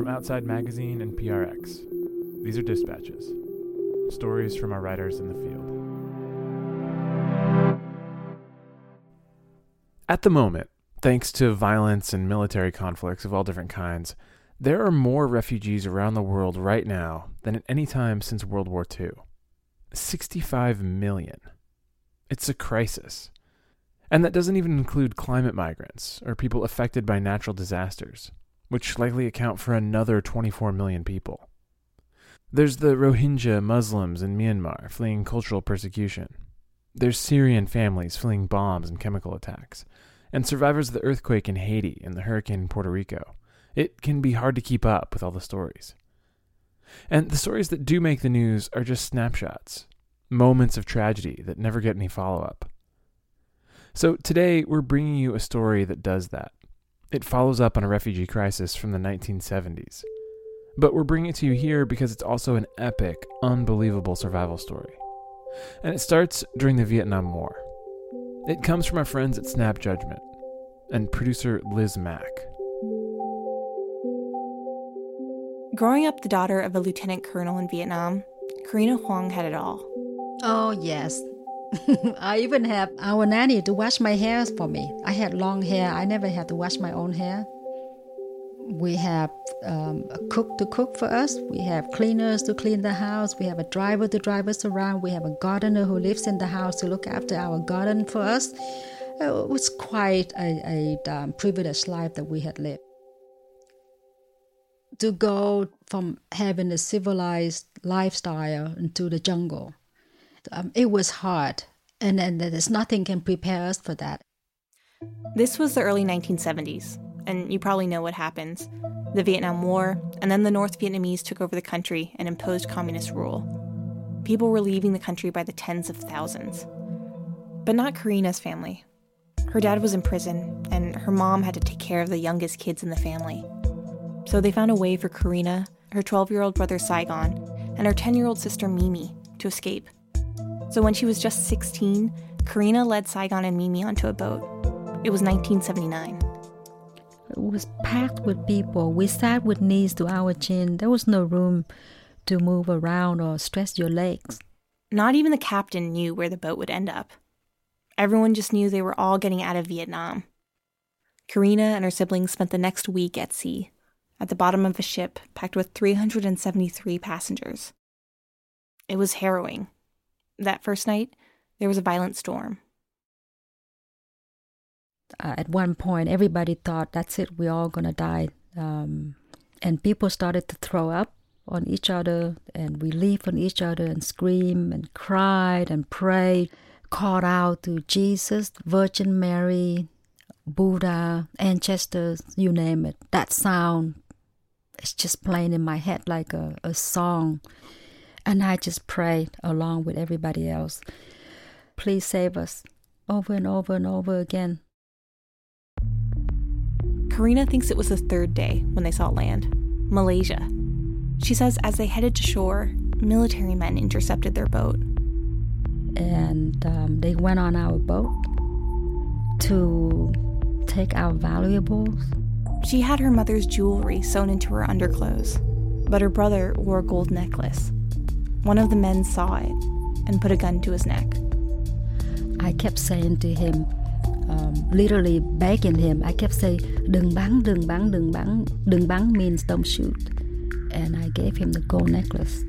From Outside Magazine and PRX, these are dispatches. Stories from our writers in the field. At the moment, thanks to violence and military conflicts of all different kinds, there are more refugees around the world right now than at any time since World War II. 65 million. It's a crisis. And that doesn't even include climate migrants or people affected by natural disasters, which likely account for another 24 million people. There's the Rohingya Muslims in Myanmar fleeing cultural persecution. There's Syrian families fleeing bombs and chemical attacks, and survivors of the earthquake in Haiti and the hurricane in Puerto Rico. It can be hard to keep up with all the stories. And the stories that do make the news are just snapshots, moments of tragedy that never get any follow up. So today we're bringing you a story that does that. It follows up on a refugee crisis from the 1970s. But we're bringing it to you here because it's also an epic, unbelievable survival story. And it starts during the Vietnam War. It comes from our friends at Snap Judgment and producer Liz Mack. Growing up the daughter of a lieutenant colonel in Vietnam, Carina Hoang had it all. Oh, yes. I even have our nanny to wash my hair for me. I had long hair. I never had to wash my own hair. We have um, a cook to cook for us. We have cleaners to clean the house. We have a driver to drive us around. We have a gardener who lives in the house to look after our garden for us. It was quite a, a um, privileged life that we had lived. To go from having a civilized lifestyle into the jungle um, it was hard, and, and there's nothing can prepare us for that. This was the early 1970s, and you probably know what happens. The Vietnam War, and then the North Vietnamese took over the country and imposed communist rule. People were leaving the country by the tens of thousands. But not Carina's family. Her dad was in prison, and her mom had to take care of the youngest kids in the family. So they found a way for Carina, her 12 year old brother Saigon, and her 10 year old sister Mimi to escape. So when she was just 16, Carina led Saigon and Mimi onto a boat. It was 1979. It was packed with people. We sat with knees to our chin. There was no room to move around or stretch your legs. Not even the captain knew where the boat would end up. Everyone just knew they were all getting out of Vietnam. Carina and her siblings spent the next week at sea, at the bottom of a ship packed with 373 passengers. It was harrowing that first night, there was a violent storm. Uh, at one point, everybody thought, that's it, we're all to die. Um, and people started to throw up on each other and we relief on each other and scream and cried and prayed, called out to Jesus, Virgin Mary, Buddha, ancestors, you name it. That sound is just playing in my head like a, a song. And I just prayed along with everybody else. Please save us over and over and over again. Carina thinks it was the third day when they saw land Malaysia. She says as they headed to shore, military men intercepted their boat. And um, they went on our boat to take our valuables. She had her mother's jewelry sewn into her underclothes, but her brother wore a gold necklace. One of the men saw it and put a gun to his neck. I kept saying to him, um, literally begging him, I kept saying, đừng bắn, đừng bắn, đừng bắn. Đừng bắn means don't shoot. And I gave him the gold necklace.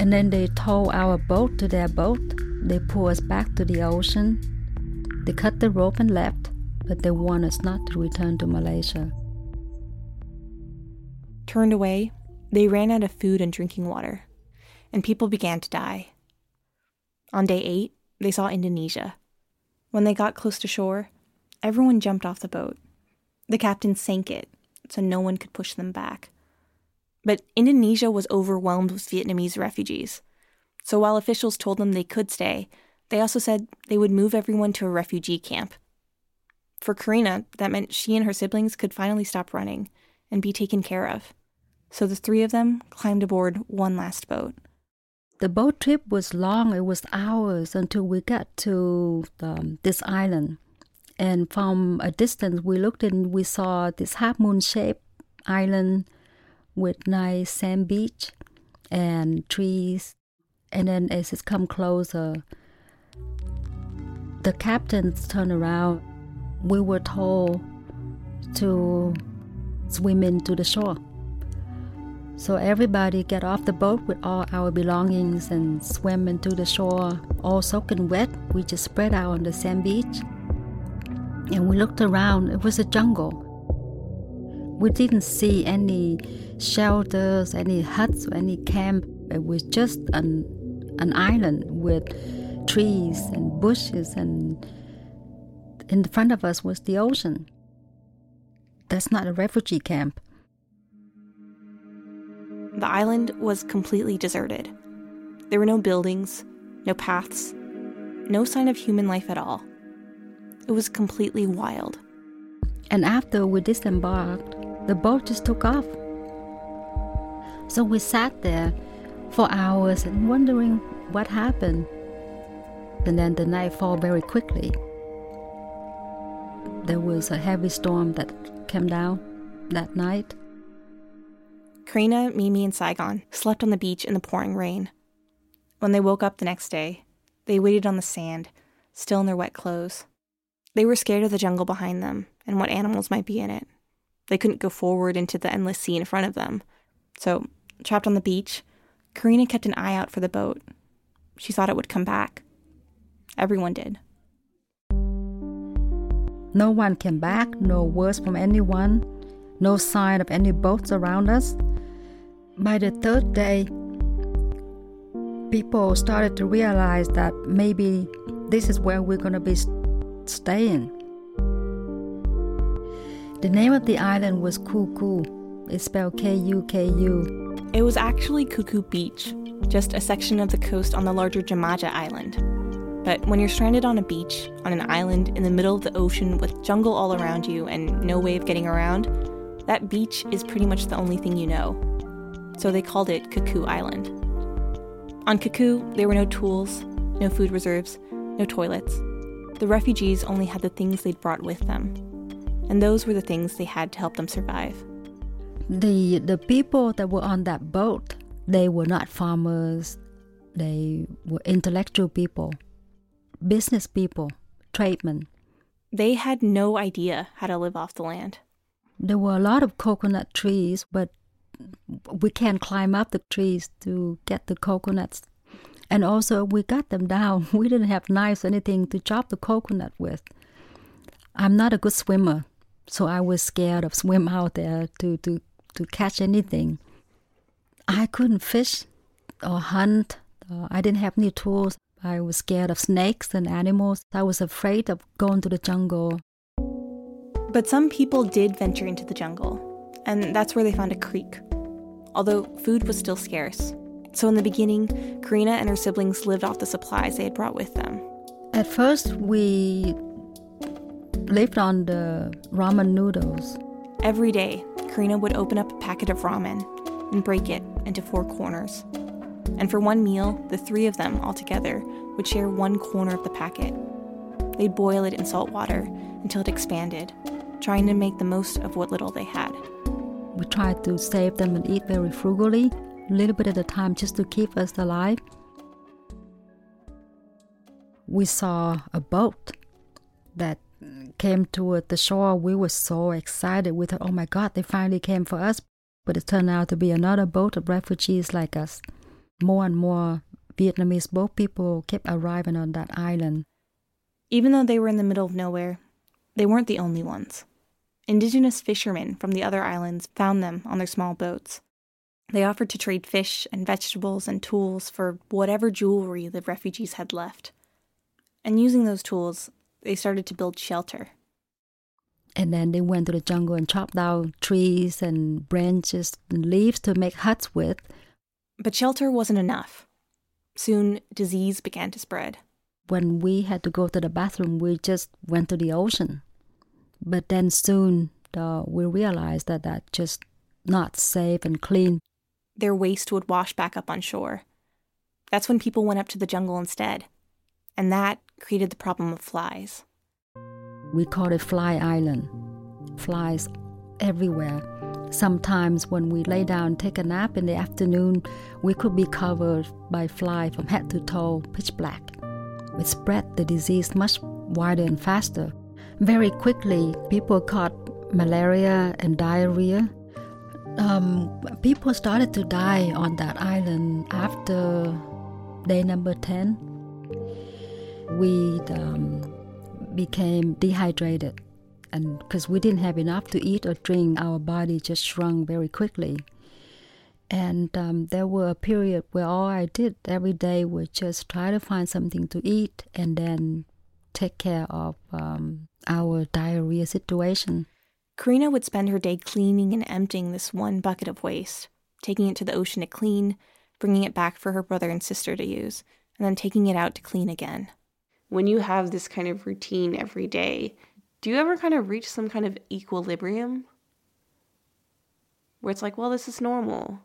And then they tow our boat to their boat. They pull us back to the ocean. They cut the rope and left, but they warned us not to return to Malaysia. Turned away, they ran out of food and drinking water and people began to die. On day eight, they saw Indonesia. When they got close to shore, everyone jumped off the boat. The captain sank it so no one could push them back. But Indonesia was overwhelmed with Vietnamese refugees. So while officials told them they could stay, they also said they would move everyone to a refugee camp. For Carina, that meant she and her siblings could finally stop running and be taken care of. So the three of them climbed aboard one last boat. The boat trip was long, it was hours until we got to um, this island. And from a distance, we looked and we saw this half moon shaped island with nice sand beach and trees. And then as it come closer, the captains turned around. We were told to swim into the shore. So everybody get off the boat with all our belongings and swim into the shore, all soaking wet. We just spread out on the sand beach. And we looked around. It was a jungle. We didn't see any shelters, any huts, or any camp. It was just an, an island with trees and bushes, and in front of us was the ocean. That's not a refugee camp. The island was completely deserted. There were no buildings, no paths, no sign of human life at all. It was completely wild. And after we disembarked, the boat just took off. So we sat there for hours and wondering what happened. And then the night fell very quickly. There was a heavy storm that came down that night. Carina, Mimi, and Saigon slept on the beach in the pouring rain. When they woke up the next day, they waited on the sand, still in their wet clothes. They were scared of the jungle behind them and what animals might be in it. They couldn't go forward into the endless sea in front of them. So, trapped on the beach, Carina kept an eye out for the boat. She thought it would come back. Everyone did. No one came back, no words from anyone, no sign of any boats around us. By the third day, people started to realize that maybe this is where we're going to be staying. The name of the island was Kuku. It's spelled K U K U. It was actually Kuku Beach, just a section of the coast on the larger Jemaja Island. But when you're stranded on a beach, on an island in the middle of the ocean with jungle all around you and no way of getting around, that beach is pretty much the only thing you know. So they called it Kuku Island. On Kuku, there were no tools, no food reserves, no toilets. The refugees only had the things they'd brought with them. And those were the things they had to help them survive. The the people that were on that boat, they were not farmers. They were intellectual people business people, tradesmen. They had no idea how to live off the land. There were a lot of coconut trees, but we can't climb up the trees to get the coconuts. And also, we got them down. We didn't have knives or anything to chop the coconut with. I'm not a good swimmer, so I was scared of swim out there to, to, to catch anything. I couldn't fish or hunt. I didn't have any tools. I was scared of snakes and animals. I was afraid of going to the jungle. But some people did venture into the jungle, and that's where they found a creek. Although food was still scarce. So in the beginning, Carina and her siblings lived off the supplies they had brought with them. At first, we lived on the ramen noodles. Every day, Carina would open up a packet of ramen and break it into four corners. And for one meal, the three of them all together would share one corner of the packet. They'd boil it in salt water until it expanded, trying to make the most of what little they had. We tried to save them and eat very frugally, a little bit at a time just to keep us alive. We saw a boat that came toward the shore. We were so excited. We thought, oh my God, they finally came for us. But it turned out to be another boat of refugees like us more and more Vietnamese boat people kept arriving on that island. Even though they were in the middle of nowhere, they weren't the only ones. Indigenous fishermen from the other islands found them on their small boats. They offered to trade fish and vegetables and tools for whatever jewelry the refugees had left. And using those tools, they started to build shelter. And then they went to the jungle and chopped down trees and branches and leaves to make huts with but shelter wasn't enough. Soon, disease began to spread. When we had to go to the bathroom, we just went to the ocean. But then soon, uh, we realized that that's just not safe and clean. Their waste would wash back up on shore. That's when people went up to the jungle instead. And that created the problem of flies. We called it Fly Island. Flies everywhere. Sometimes when we lay down take a nap in the afternoon, we could be covered by fly from head to toe, pitch black. It spread the disease much wider and faster. Very quickly, people caught malaria and diarrhea. Um, people started to die on that island after day number 10. We um, became dehydrated and because we didn't have enough to eat or drink, our body just shrunk very quickly. And um, there were a period where all I did every day was just try to find something to eat and then take care of um, our diarrhea situation. Carina would spend her day cleaning and emptying this one bucket of waste, taking it to the ocean to clean, bringing it back for her brother and sister to use, and then taking it out to clean again. When you have this kind of routine every day, do you ever kind of reach some kind of equilibrium where it's like, well, this is normal?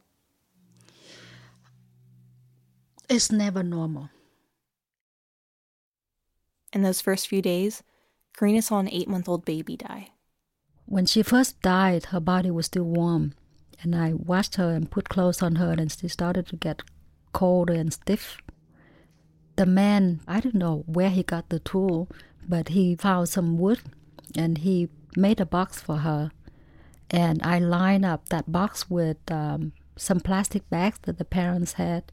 It's never normal. In those first few days, Carina saw an eight month old baby die. When she first died, her body was still warm, and I washed her and put clothes on her, and she started to get colder and stiff. The man, I don't know where he got the tool, but he found some wood and he made a box for her. And I lined up that box with um, some plastic bags that the parents had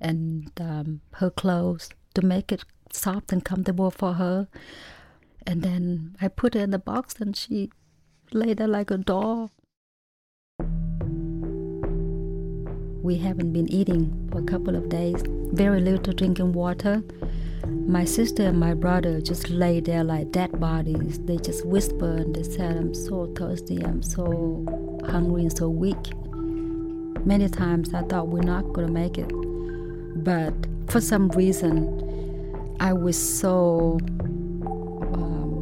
and um, her clothes to make it soft and comfortable for her. And then I put her in the box and she lay there like a doll. We haven't been eating for a couple of days, very little drinking water. My sister and my brother just lay there like dead bodies. They just whispered and they said, I'm so thirsty, I'm so hungry and so weak. Many times I thought we're not going to make it. But for some reason, I was so um,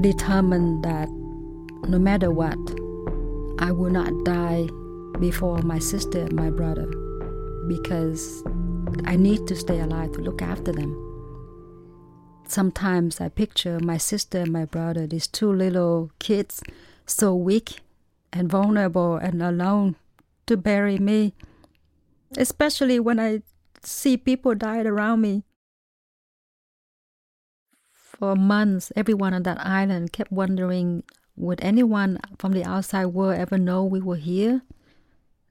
determined that no matter what, I will not die before my sister and my brother because I need to stay alive to look after them. Sometimes I picture my sister and my brother, these two little kids, so weak and vulnerable and alone to bury me, especially when I see people died around me. For months, everyone on that island kept wondering would anyone from the outside world ever know we were here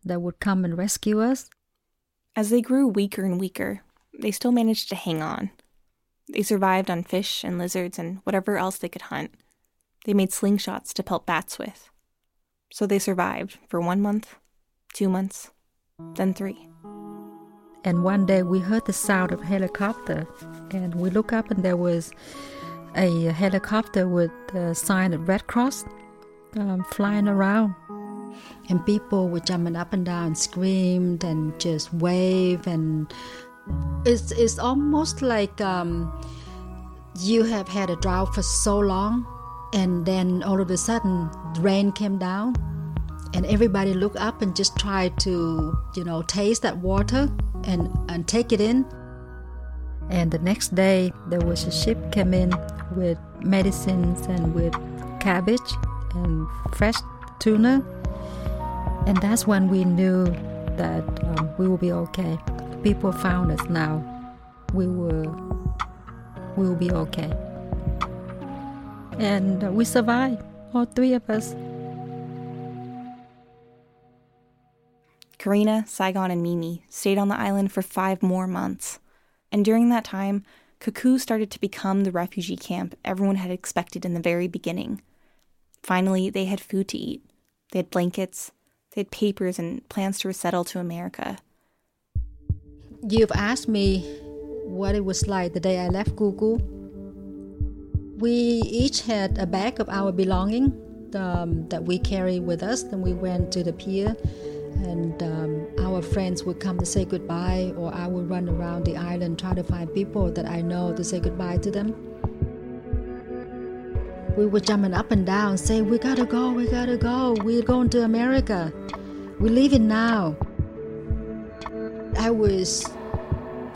that would come and rescue us? As they grew weaker and weaker, they still managed to hang on. They survived on fish and lizards and whatever else they could hunt. They made slingshots to pelt bats with. So they survived for one month, two months, then three. And one day we heard the sound of a helicopter, and we look up, and there was a helicopter with the sign of Red Cross um, flying around. And people were jumping up and down, screamed and just wave, and it's it's almost like um, you have had a drought for so long, and then all of a sudden rain came down, and everybody looked up and just tried to you know taste that water and and take it in. And the next day there was a ship came in with medicines and with cabbage and fresh tuna and that's when we knew that um, we will be okay. People found us now. We will, we will be okay. And uh, we survived, all three of us. Carina, Saigon, and Mimi stayed on the island for five more months. And during that time, Kuku started to become the refugee camp everyone had expected in the very beginning. Finally, they had food to eat. They had blankets, they had papers and plans to resettle to America. You've asked me what it was like the day I left Kuku. We each had a bag of our belonging um, that we carried with us. Then we went to the pier, and um, our friends would come to say goodbye, or I would run around the island trying to find people that I know to say goodbye to them we were jumping up and down, saying, We gotta go, we gotta go, we're going to America, we're leaving now. I was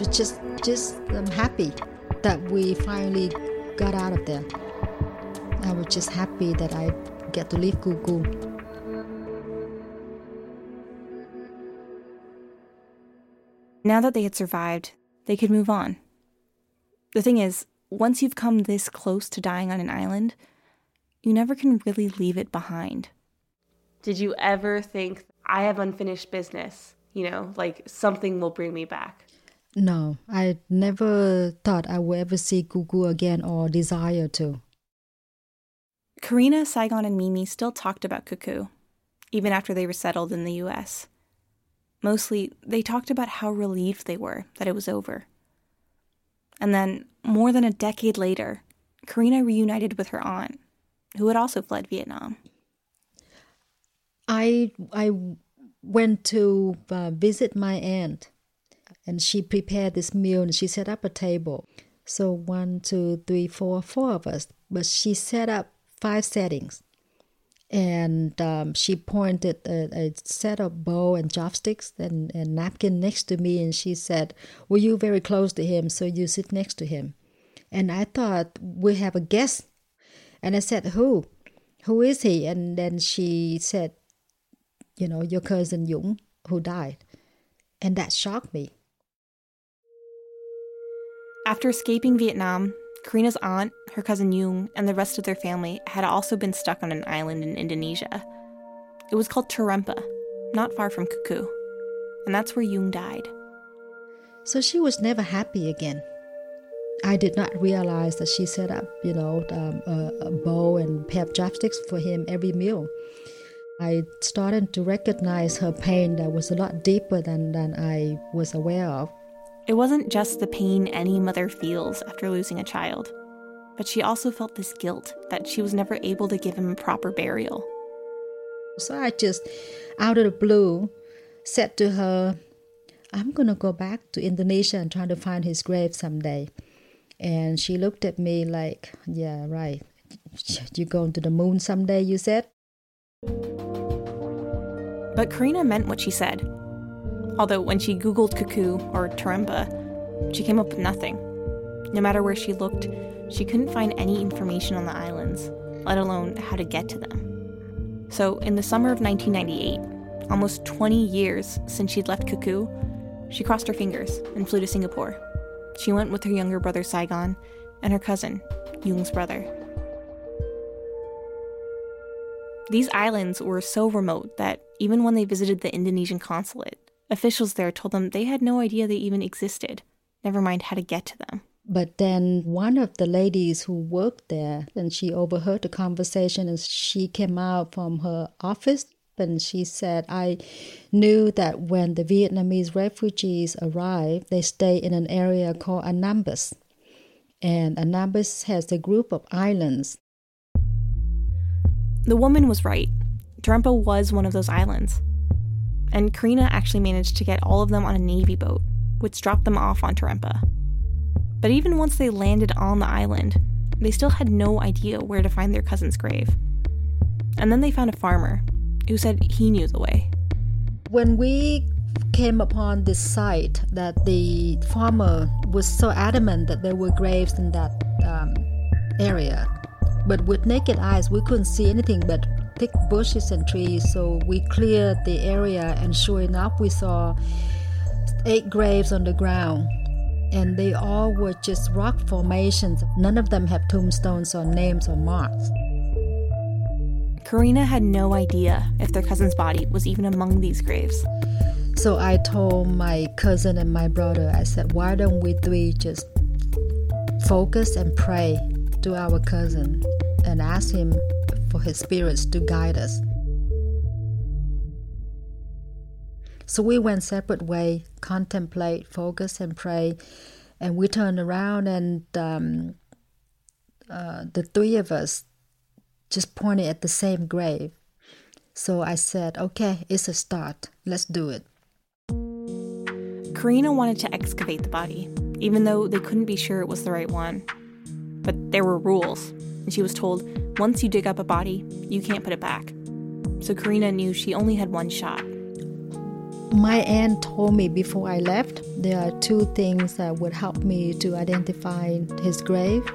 just just um, happy that we finally got out of there. I was just happy that I get to leave Kuku. Now that they had survived, they could move on. The thing is, once you've come this close to dying on an island, you never can really leave it behind. Did you ever think, I have unfinished business? You know, like something will bring me back? No, I never thought I would ever see Kuku again or desire to. Carina, Saigon, and Mimi still talked about Kuku, even after they were settled in the US. Mostly, they talked about how relieved they were that it was over. And then, more than a decade later, Carina reunited with her aunt, who had also fled Vietnam. I I went to uh, visit my aunt, and she prepared this meal and she set up a table. So one, two, three, four, four of us. But she set up five settings, and um, she pointed a, a, set of bowl and chopsticks and, and napkin next to me, and she said, "Were you very close to him? So you sit next to him." And I thought we have a guest, and I said, "Who? Who is he?" And then she said, "You know, your cousin Jung, who died," and that shocked me. After escaping Vietnam, Carina's aunt, her cousin Jung, and the rest of their family had also been stuck on an island in Indonesia. It was called Terempa, not far from Kuku, And that's where Jung died. So she was never happy again. I did not realize that she set up, you know, um, a, a, bowl and pair of chopsticks for him every meal. I started to recognize her pain that was a lot deeper than, than I was aware of. It wasn't just the pain any mother feels after losing a child, but she also felt this guilt that she was never able to give him a proper burial. So I just, out of the blue, said to her, I'm going to go back to Indonesia and try to find his grave someday. And she looked at me like, Yeah, right. You're going to the moon someday, you said? But Carina meant what she said. Although when she Googled Kuku or Terempa, she came up with nothing. No matter where she looked, she couldn't find any information on the islands, let alone how to get to them. So, in the summer of 1998, almost 20 years since she'd left Kuku, she crossed her fingers and flew to Singapore. She went with her younger brother Saigon and her cousin, Jung's brother. These islands were so remote that even when they visited the Indonesian consulate, Officials there told them they had no idea they even existed, never mind how to get to them. But then one of the ladies who worked there, and she overheard the conversation and she came out from her office and she said, I knew that when the Vietnamese refugees arrived, they stay in an area called Anambas. And Anambas has a group of islands. The woman was right. Terempa was one of those islands and Carina actually managed to get all of them on a Navy boat, which dropped them off on Terempa. But even once they landed on the island, they still had no idea where to find their cousin's grave. And then they found a farmer who said he knew the way. When we came upon this site, that the farmer was so adamant that there were graves in that um, area, but with naked eyes we couldn't see anything but thick bushes and trees, so we cleared the area, and sure enough, we saw eight graves on the ground. And they all were just rock formations. None of them have tombstones or names or marks. Carina had no idea if their cousin's body was even among these graves. So I told my cousin and my brother, I said, why don't we three just focus and pray to our cousin and ask him for his spirits to guide us. So we went separate way, contemplate, focus, and pray, and we turned around and um, uh, the three of us just pointed at the same grave. So I said, "Okay, it's a start. Let's do it." Carina wanted to excavate the body, even though they couldn't be sure it was the right one. But there were rules, and she was told once you dig up a body, you can't put it back. So Carina knew she only had one shot. My aunt told me before I left there are two things that would help me to identify his grave.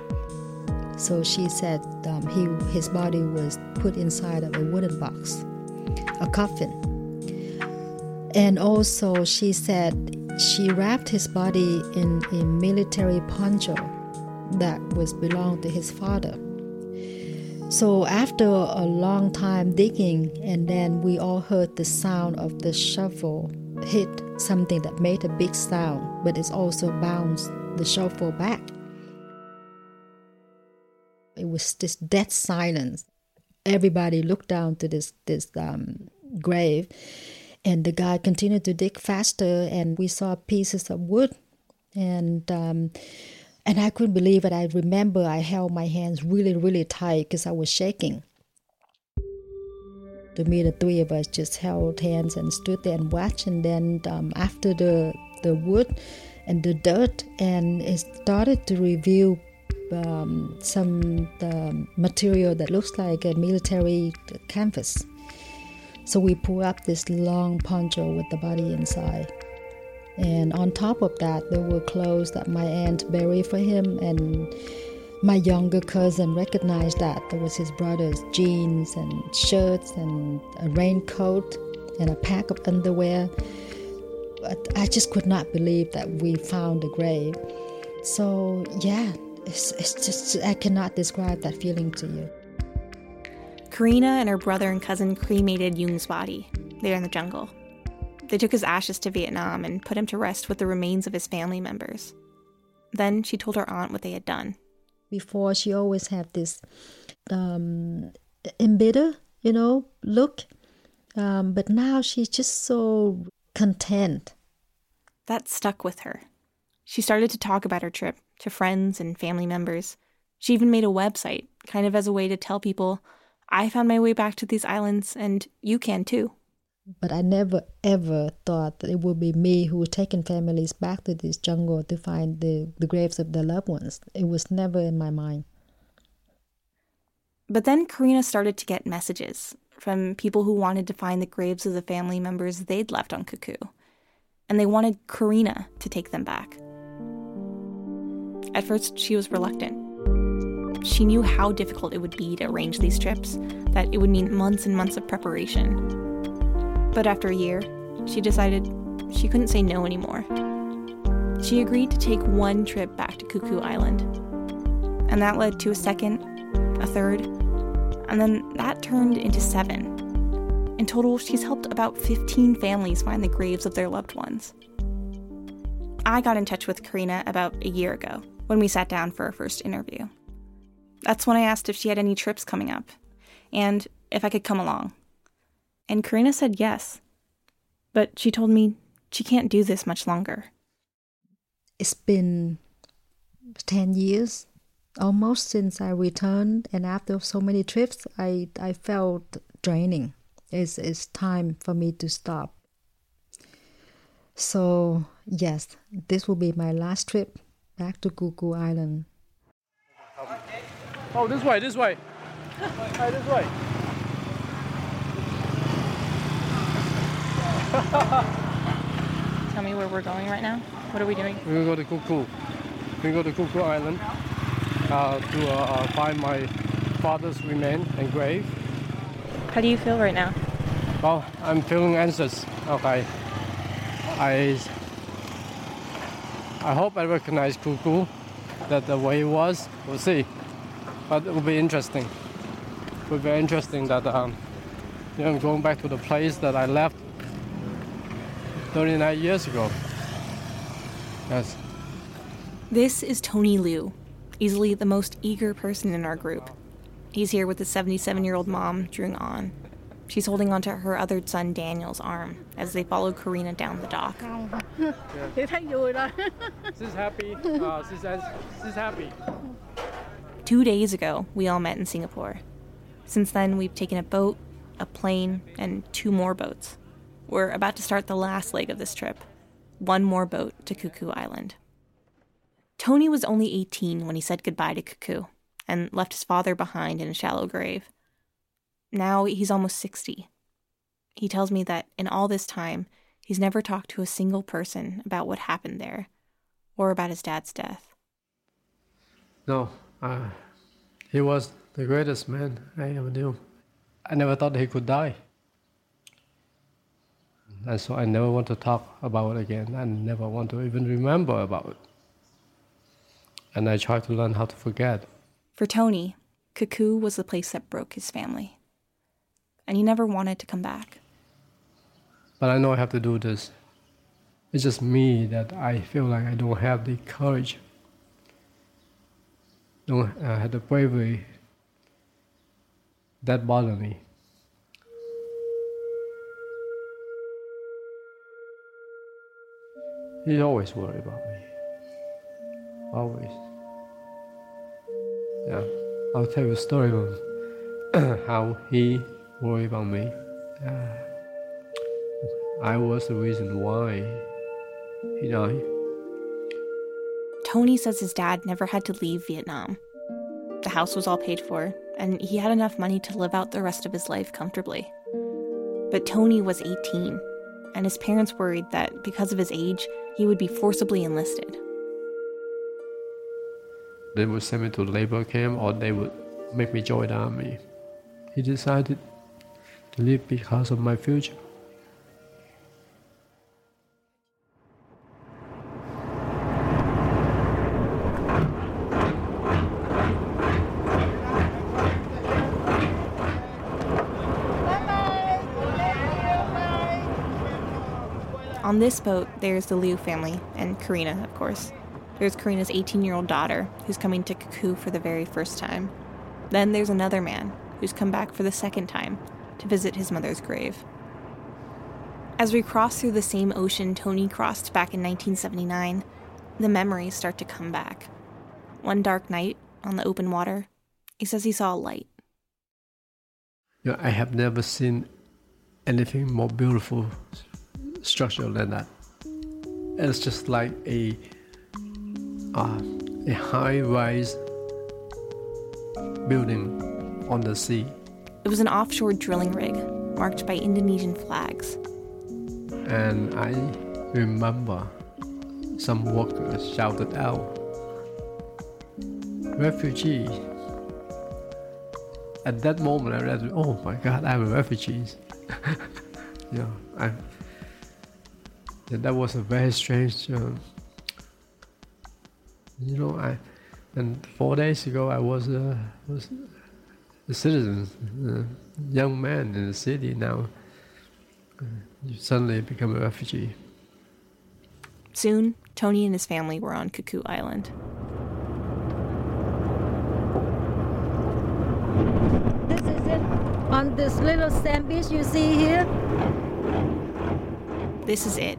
So she said um, he, his body was put inside of a wooden box, a coffin. And also, she said she wrapped his body in a military poncho that was belonged to his father. So after a long time digging, and then we all heard the sound of the shovel hit something that made a big sound, but it also bounced the shovel back. It was this dead silence. Everybody looked down to this this um, grave, and the guy continued to dig faster, and we saw pieces of wood, and um, and I couldn't believe it. I remember I held my hands really, really tight because I was shaking. To me, the three of us just held hands and stood there and watched. And then um, after the the wood and the dirt, and it started to reveal um, some material that looks like a military canvas. So we pull up this long poncho with the body inside. And on top of that, there were clothes that my aunt buried for him, and my younger cousin recognized that there was his brother's jeans and shirts and a raincoat and a pack of underwear. But I just could not believe that we found the grave. So yeah, it's, it's just I cannot describe that feeling to you. Carina and her brother and cousin cremated Jung's body there in the jungle. They took his ashes to Vietnam and put him to rest with the remains of his family members. Then she told her aunt what they had done. Before, she always had this um, embittered, you know, look. Um, but now she's just so content. That stuck with her. She started to talk about her trip to friends and family members. She even made a website, kind of as a way to tell people, I found my way back to these islands, and you can too. But I never ever thought that it would be me who was taking families back to this jungle to find the, the graves of their loved ones. It was never in my mind. But then Carina started to get messages from people who wanted to find the graves of the family members they'd left on Kuku. And they wanted Carina to take them back. At first, she was reluctant. She knew how difficult it would be to arrange these trips, that it would mean months and months of preparation. But after a year, she decided she couldn't say no anymore. She agreed to take one trip back to Kuku Island. And that led to a second, a third, and then that turned into seven. In total, she's helped about 15 families find the graves of their loved ones. I got in touch with Carina about a year ago when we sat down for our first interview. That's when I asked if she had any trips coming up and if I could come along. And Carina said yes. But she told me she can't do this much longer. It's been 10 years almost since I returned, and after so many trips, I, I felt draining. It's, it's time for me to stop. So, yes, this will be my last trip back to Kuku Island. Oh, this way, this way. Right, this way. Tell me where we're going right now. What are we doing? We're going to go to Kuku. We go to Kuku Island uh, to uh, find my father's remain and grave. How do you feel right now? Well, I'm feeling anxious. Okay. I I hope I recognize Kuku, that the way it was. We'll see. But it will be interesting. It will be interesting that um, you know, going back to the place that I left 39 years ago. Yes. This is Tony Liu, easily the most eager person in our group. He's here with his 77 year old mom, Jung An. She's holding onto her other son Daniel's arm as they follow Carina down the dock. she's happy. Uh, she's, she's happy. Two days ago, we all met in Singapore. Since then, we've taken a boat, a plane, and two more boats. We're about to start the last leg of this trip one more boat to Kuku Island. Tony was only 18 when he said goodbye to Kuku and left his father behind in a shallow grave. Now he's almost 60. He tells me that in all this time, he's never talked to a single person about what happened there or about his dad's death. No, uh, He was the greatest man I ever knew. I never thought he could die. And so I never want to talk about it again. I never want to even remember about it. And I try to learn how to forget. For Tony, Kuku was the place that broke his family. And he never wanted to come back. But I know I have to do this. It's just me that I feel like I don't have the courage, don't uh, have the bravery. That bother me. He always worried about me. Always. Yeah. I'll tell you a story of how he worried about me. Uh, I was the reason why he died. Tony says his dad never had to leave Vietnam. The house was all paid for, and he had enough money to live out the rest of his life comfortably. But Tony was 18, and his parents worried that because of his age, he would be forcibly enlisted. They would send me to labor camp or they would make me join the army. He decided to leave because of my future. This boat, there's the Liu family, and Carina, of course. There's Carina's 18 year old daughter, who's coming to Kuku for the very first time. Then there's another man, who's come back for the second time to visit his mother's grave. As we cross through the same ocean Tony crossed back in 1979, the memories start to come back. One dark night on the open water, he says he saw a light. You know, I have never seen anything more beautiful structure than that. It's just like a uh, a high-rise building on the sea. It was an offshore drilling rig marked by Indonesian flags. And I remember some workers shouted out, refugee. At that moment, I realized, oh my God, I'm a refugee. you know, I, and that was a very strange, um, you know, I, and four days ago, I was, uh, was a citizen, a young man in the city now. Uh, you suddenly become a refugee. Soon, Tony and his family were on Kuku Island. This is it. On this little sand beach you see here, This is it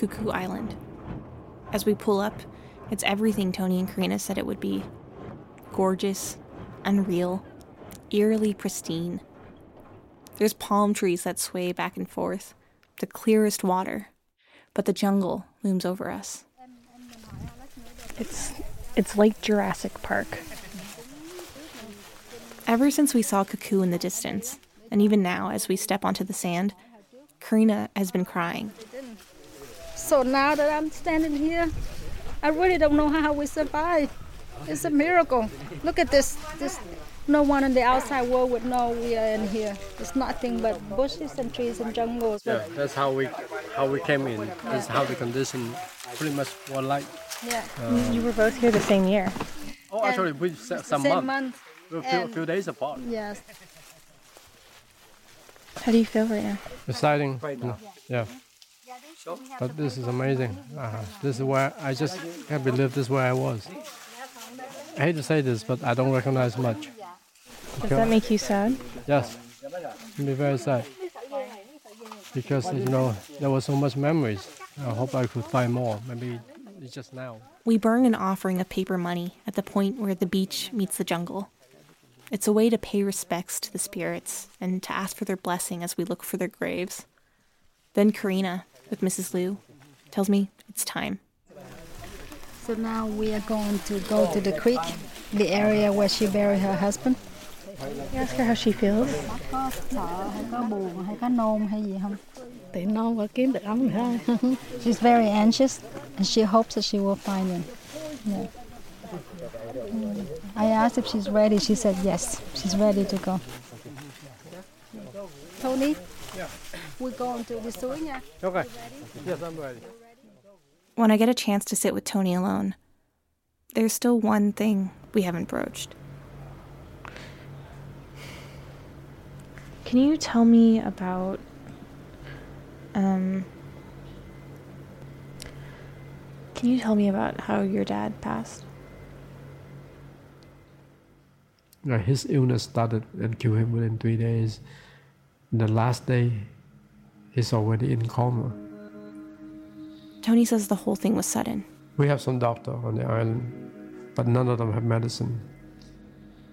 Kuku Island. As we pull up, it's everything Tony and Carina said it would be gorgeous, unreal, eerily pristine. There's palm trees that sway back and forth, the clearest water, but the jungle looms over us. It's it's like Jurassic Park. Ever since we saw Kuku in the distance, and even now as we step onto the sand, Carina has been crying. So now that I'm standing here, I really don't know how we survive. It's a miracle. Look at this. This no one in the outside world would know we are in here. It's nothing but bushes and trees and jungles. Yeah, that's how we how we came in. That's how the condition pretty much were like. Yeah. You were both here the same year. Oh, actually, we se- some Same month, month. a few, and- few days apart. Yes. How do you feel right now? Exciting, no, yeah. But this is amazing. Uh, this is where I just can't believe this is where I was. I hate to say this, but I don't recognize much. Does that make you sad? Yes, it'll be very sad because you know there was so much memories. I hope I could find more. Maybe it's just now. We burn an offering of paper money at the point where the beach meets the jungle. It's a way to pay respects to the spirits and to ask for their blessing as we look for their graves. Then Carina, with Mrs. Liu, tells me it's time. So now we are going to go to the creek, the area where she buried her husband. Ask her how she feels. She's very anxious and she hopes that she will find him. Yeah. I asked if she's ready. She said yes, she's ready to go. Tony? Yeah. We're going to the Suya. Okay. Yes, I'm ready. When I get a chance to sit with Tony alone, there's still one thing we haven't broached. Can you tell me about um Can you tell me about how your dad passed? His illness started and killed him within three days. The last day, he's already in coma. Tony says the whole thing was sudden. We have some doctor on the island, but none of them have medicine.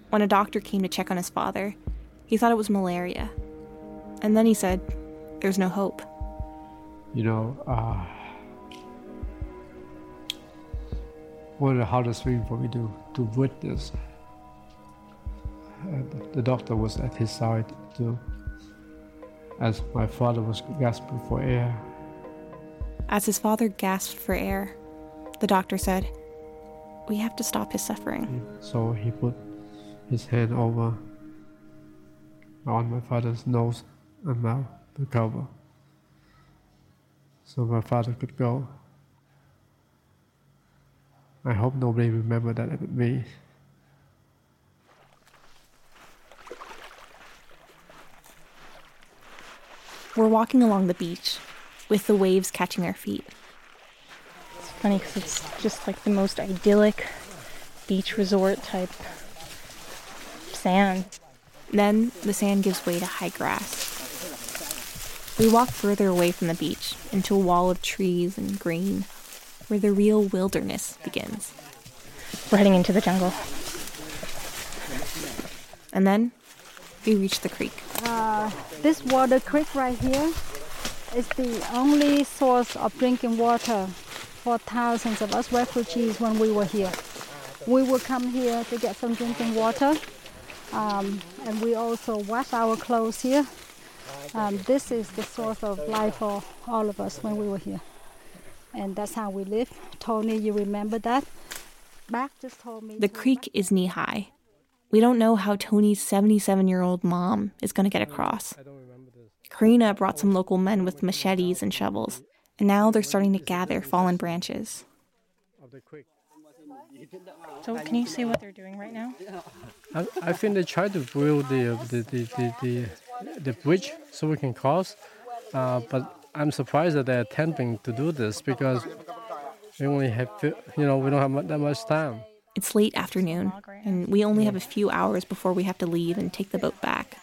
When a doctor came to check on his father, he thought it was malaria. And then he said, There's no hope. You know, uh, one of the hardest things for me to, to witness. Uh, the- the doctor was at his side too, as my father was gasping for air. As his father gasped for air, the doctor said, We have to stop his suffering. So he put his hand over on my father's nose and mouth to cover, so my father could go. I hope nobody remembered that but me. We're walking along the beach with the waves catching our feet. It's funny because it's just like the most idyllic beach resort type sand. Then the sand gives way to high grass. We walk further away from the beach into a wall of trees and green where the real wilderness begins. We're heading into the jungle. And then we reach the creek. Uh, this water creek right here is the only source of drinking water for thousands of us refugees when we were here. We would come here to get some drinking water, um, and we also wash our clothes here. Um, this is the source of life for all of us when we were here, and that's how we live. Tony, you remember that? Back just told me The creek is knee high. We don't know how Tony's 77 year old mom is going to get across. Carina brought some local men with machetes and shovels, and now they're starting to gather fallen branches. So, can you see what they're doing right now? I, I think they try to build the, uh, the, the, the, the, the bridge so we can cross, uh, but I'm surprised that they're attempting to do this because we only have, you know, we don't have that much time. It's late afternoon, and we only have a few hours before we have to leave and take the boat back.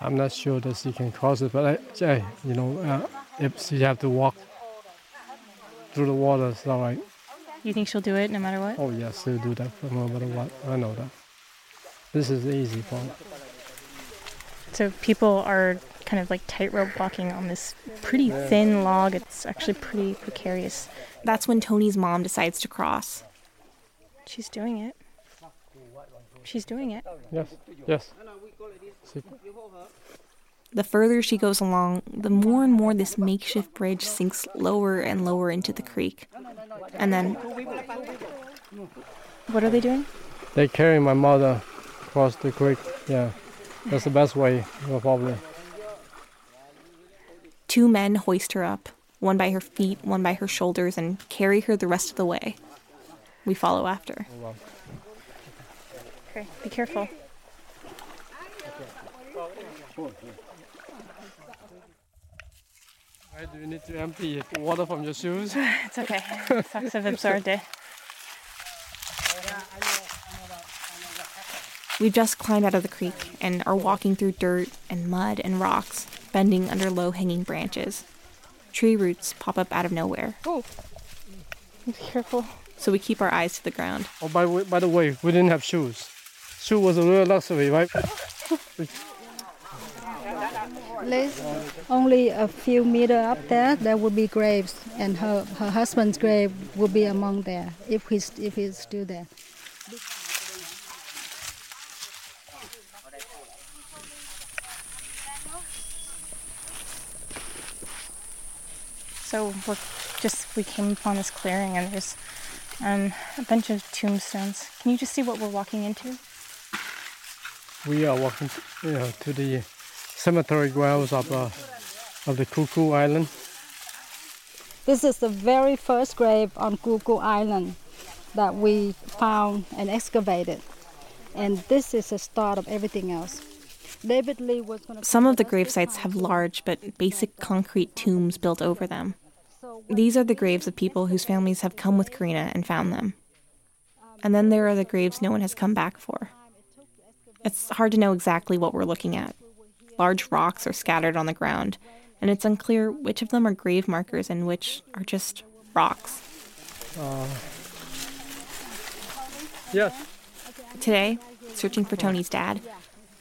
I'm not sure that she can cross it, but I, Jay, you know, uh, if she have to walk through the water, it's all right. You think she'll do it no matter what? Oh yes, she'll do that no matter what. I know that. This is the easy part. So people are kind of like tightrope walking on this pretty thin log. It's actually pretty precarious. That's when Tony's mom decides to cross. She's doing it. She's doing it. Yes, yes. She, The further she goes along, the more and more this makeshift bridge sinks lower and lower into the creek. And then What are they doing? they carry my mother across the creek. Yeah, that's the best way, probably. two men hoist her up, one by her feet, one by her shoulders, and carry her the rest of the way. We follow after. Oh, okay, be careful. Why do you need to empty water from your shoes? It's okay. Socks have absorbed it. We've just climbed out of the creek and are walking through dirt and mud and rocks, bending under low hanging branches. Tree roots pop up out of nowhere, Oh, Be careful. So we keep our eyes to the ground. Oh, by, the way- by the way, we didn't have shoes. Shoe was a real luxury, right? Liz, only a few meter up there, there will be graves, and her, her husband's grave will be among there if he's if he's still there. So we're just we came upon this clearing and there's and a bunch of tombstones. Can you just see what we're walking into? We are walking, you know, to the cemetery grounds of uh, of the Kuku Island. This is the very first grave on Kuku Island that we found and excavated. And this is the start of everything else. David Lee was going to. Some of the grave sites have large but basic concrete tombs built over them. These are the graves of people whose families have come with Carina and found them. And then there are the graves no one has come back for. It's hard to know exactly what we're looking at. Large rocks are scattered on the ground, and it's unclear which of them are grave markers and which are just rocks. Uh, yes. Today, searching for Tony's dad,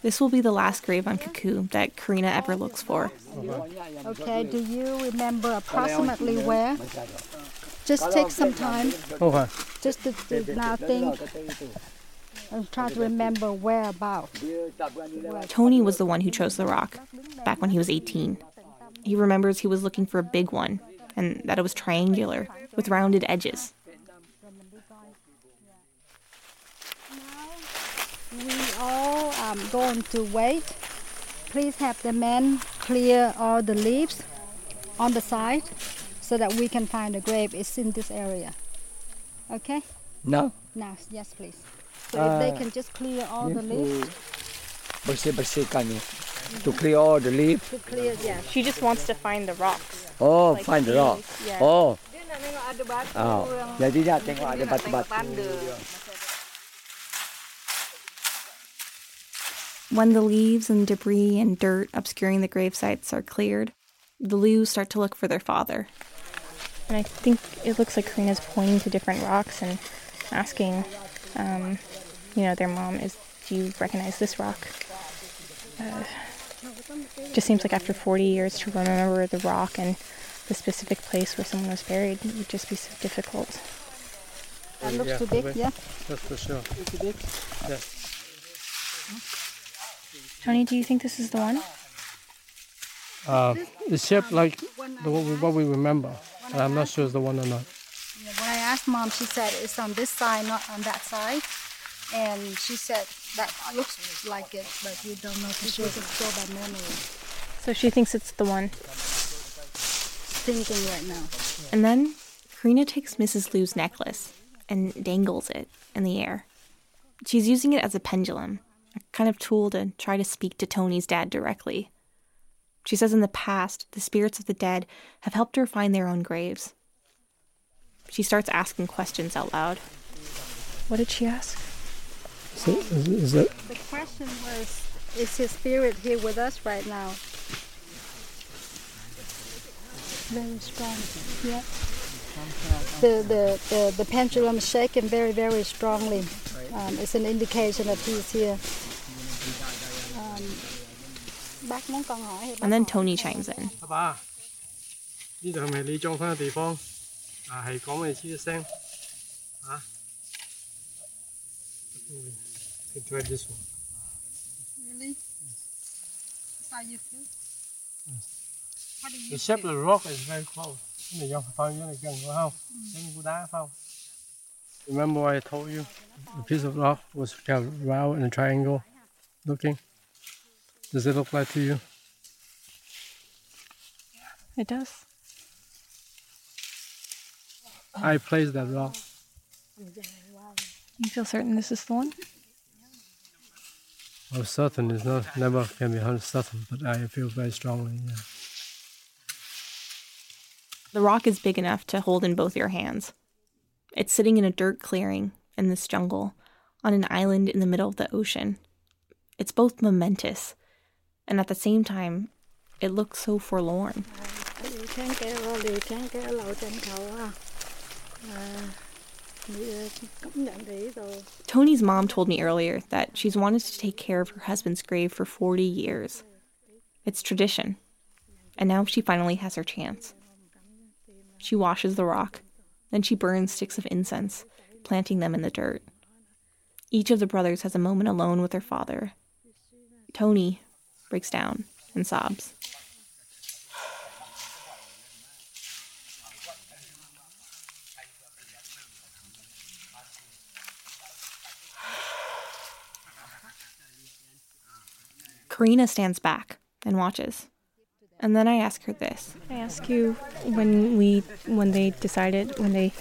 this will be the last grave on Kuku that Carina ever looks for. Okay, do you remember approximately where? Just take some time. Oh, okay. Just to, to now think and try to remember where about. Tony was the one who chose the rock back when he was 18. He remembers he was looking for a big one and that it was triangular with rounded edges. We all um, going to wait. Please have the men clear all the leaves on the side so that we can find the grave. It's in this area. Okay? No. Now, yes, please. So if they can just clear all the leaves. bersih bersihkan ni to clear all the leaves. To clear, yeah. She just wants to find the rocks. Oh, Like find the rock. these, yeah. Oh, Dia nak tengok ada batu oh. yang Jadi nak tengok ada dia nak tengok batu-batu. When the leaves and debris and dirt obscuring the grave sites are cleared, the Lius start to look for their father. And I think it looks like Carina's pointing to different rocks and asking, um, you know, their mom, "Is do you recognize this rock?" Uh, just seems like after 40 years to remember the rock and the specific place where someone was buried would just be so difficult. That looks too big, yeah. That's for sure. Too big. Yes. Tony, do you think this is the one? Uh, it's shaped like the one we, what we remember. but I'm not sure it's the one or not. Yeah, When I asked mom, she said it's on this side, not on that side. And she said that looks like it, but we don't know for sure. Just go by memory. So she thinks it's the one. Thinking right now. And then Carina takes Mrs. Liu's necklace and dangles it in the air. She's using it as a pendulum, a kind of tool to try to speak to Tony's dad directly. She says in the past, the spirits of the dead have helped her find their own graves. She starts asking questions out loud. What did she ask? So is, is that The question was, is his spirit here with us right now? Very strong. Yeah. The, the, the, the pendulum is shaking very, very strongly. Um, it's an indication that he's here. Um, bác muốn con hỏi thì bác And then hỏi. Tony chimes in. 阿爸，呢度系咪你葬翻嘅地方？啊，系讲俾你知一声。啊？Can try this one. Really? That's how you feel? How do you The shape of the rock is very close. Cái này do phải cái này gần quá không? Giống như cú đá không? Remember what I told you? The piece of rock was kind of round and a triangle looking. Does it look like to you? It does. I placed that rock. You feel certain this is the one? Well, certain is not never can be hundred certain, but I feel very strongly. Yeah. The rock is big enough to hold in both your hands. It's sitting in a dirt clearing in this jungle, on an island in the middle of the ocean. It's both momentous, and at the same time, it looks so forlorn. Tony's mom told me earlier that she's wanted to take care of her husband's grave for 40 years. It's tradition. And now she finally has her chance. She washes the rock, then she burns sticks of incense, planting them in the dirt. Each of the brothers has a moment alone with their father. Tony breaks down and sobs. Carina stands back and watches. And then I ask her this. I ask you when we when they decided when they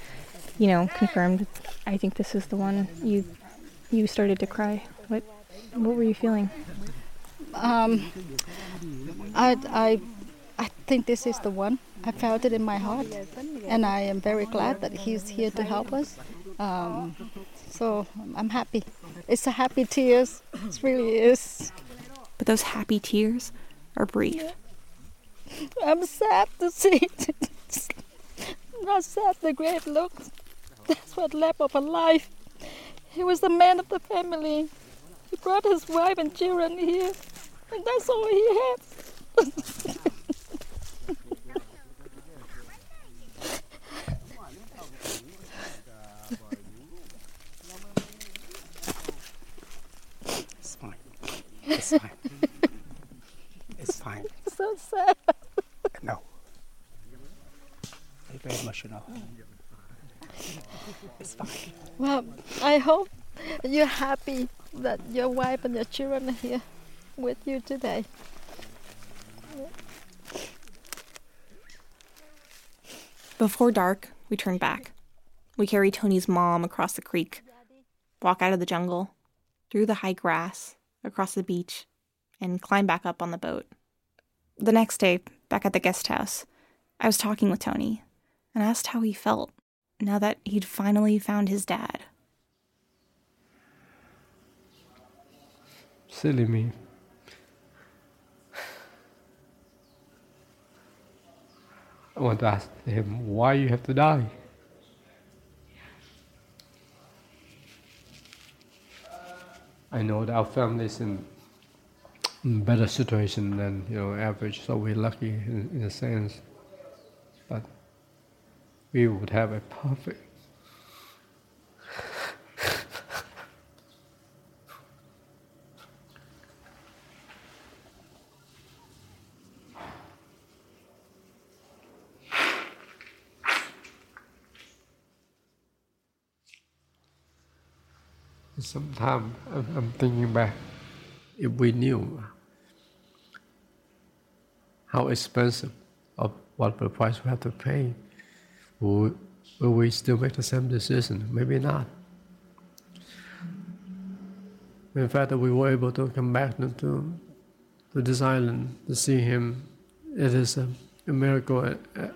you know confirmed I think this is the one you you started to cry. What what were you feeling? Um, I, I, I think this is the one. I felt it in my heart, and I am very glad that he's here to help us. Um, so I'm happy. It's a happy tears. It really is. But those happy tears are brief. I'm sad to see it. Not sad the great look. That's what left of a life. He was the man of the family. He brought his wife and children here, and that's all he had. It's fine. It's fine. it's fine. so sad. No. You're very emotional. It's fine. Well, I hope you're happy that your wife and your children are here with you today. Before dark, we turn back. We carry Tony's mom across the creek, walk out of the jungle, through the high grass, across the beach, and climb back up on the boat. The next day, back at the guest house, I was talking with Tony and asked how he felt now that he'd finally found his dad. Silly me. I want to ask him why you have to die. I know that our family is in better situation than you know average, so we're lucky in, in a sense. But we would have a perfect Sometimes I'm thinking back, if we knew how expensive of what the price we have to pay, will, we still make the same decision? Maybe not. In fact, that we were able to come back to, to, this island to see him, it is a, a miracle. Uh,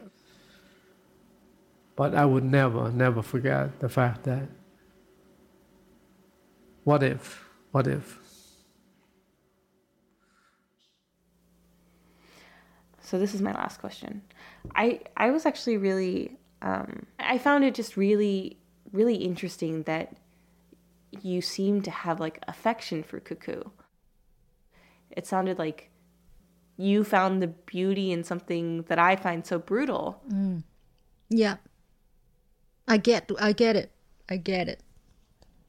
But I would never, never forget the fact that what if? What if? So this is my last question. I I was actually really um, I found it just really really interesting that you seem to have like affection for Kuku. It sounded like you found the beauty in something that I find so brutal. Yeah. I get I get it. I get it.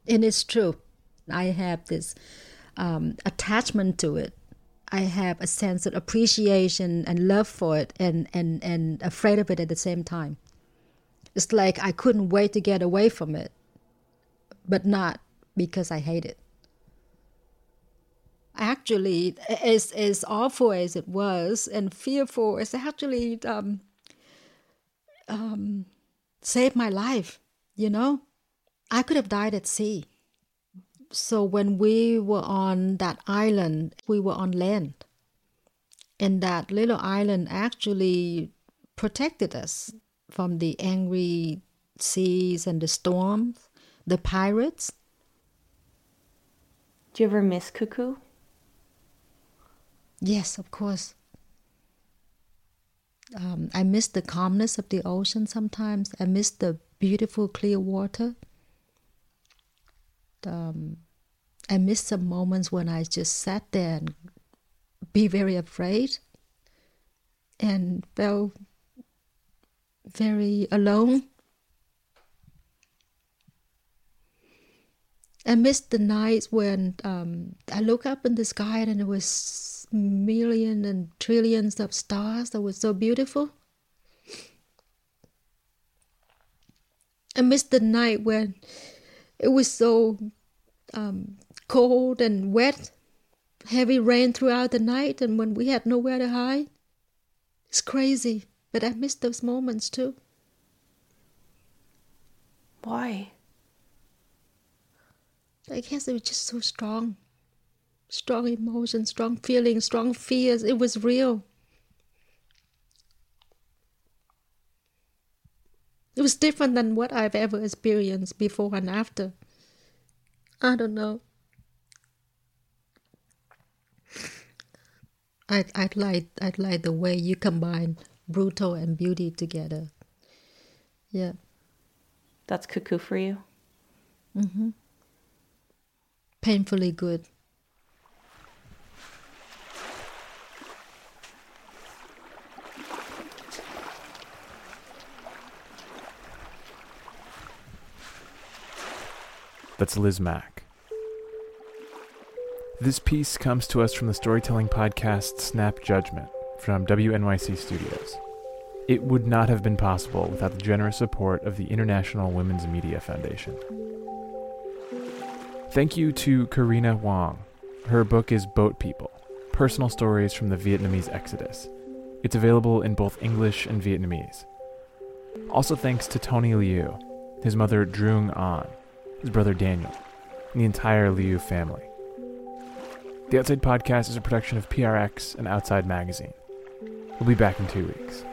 And it's true. I have this um, attachment to it. I have a sense of appreciation and love for it and, and, and afraid of it at the same time. It's like I couldn't wait to get away from it, but not because I hate it. Actually, as, as awful as it was and fearful, it's actually um, um, saved my life, you know? I could have died at sea. So when we were on that island, we were on land. And that little island actually protected us from the angry seas and the storms, the pirates. Do you ever miss Kuku? Yes, of course. Um, I miss the calmness of the ocean sometimes. I miss the beautiful clear water. Um, I miss some moments when I just sat there and be very afraid and felt very alone. I missed the nights when um, I look up in the sky and it was millions and trillions of stars that were so beautiful. I missed the night when it was so um, cold and wet heavy rain throughout the night and when we had nowhere to hide. It's crazy, but I miss those moments too. Why? I guess it was just so strong. Strong emotions, strong feelings, strong fears. It was real. Was different than what I've ever experienced before and after. I don't know. I I like I like the way you combine brutal and beauty together. Yeah. That's Kuku for you? Mm-hmm. Painfully good. That's Liz Mack. This piece comes to us from the storytelling podcast Snap Judgment from WNYC Studios. It would not have been possible without the generous support of the International Women's Media Foundation. Thank you to Carina Hoang. Her book is Boat People Personal Stories from the Vietnamese Exodus. It's available in both English and Vietnamese. Also, thanks to Tony Liu, his mother Drung An, his brother Daniel, and the entire Liu family. The Outside Podcast is a production of PRX and Outside Magazine. We'll be back in two weeks.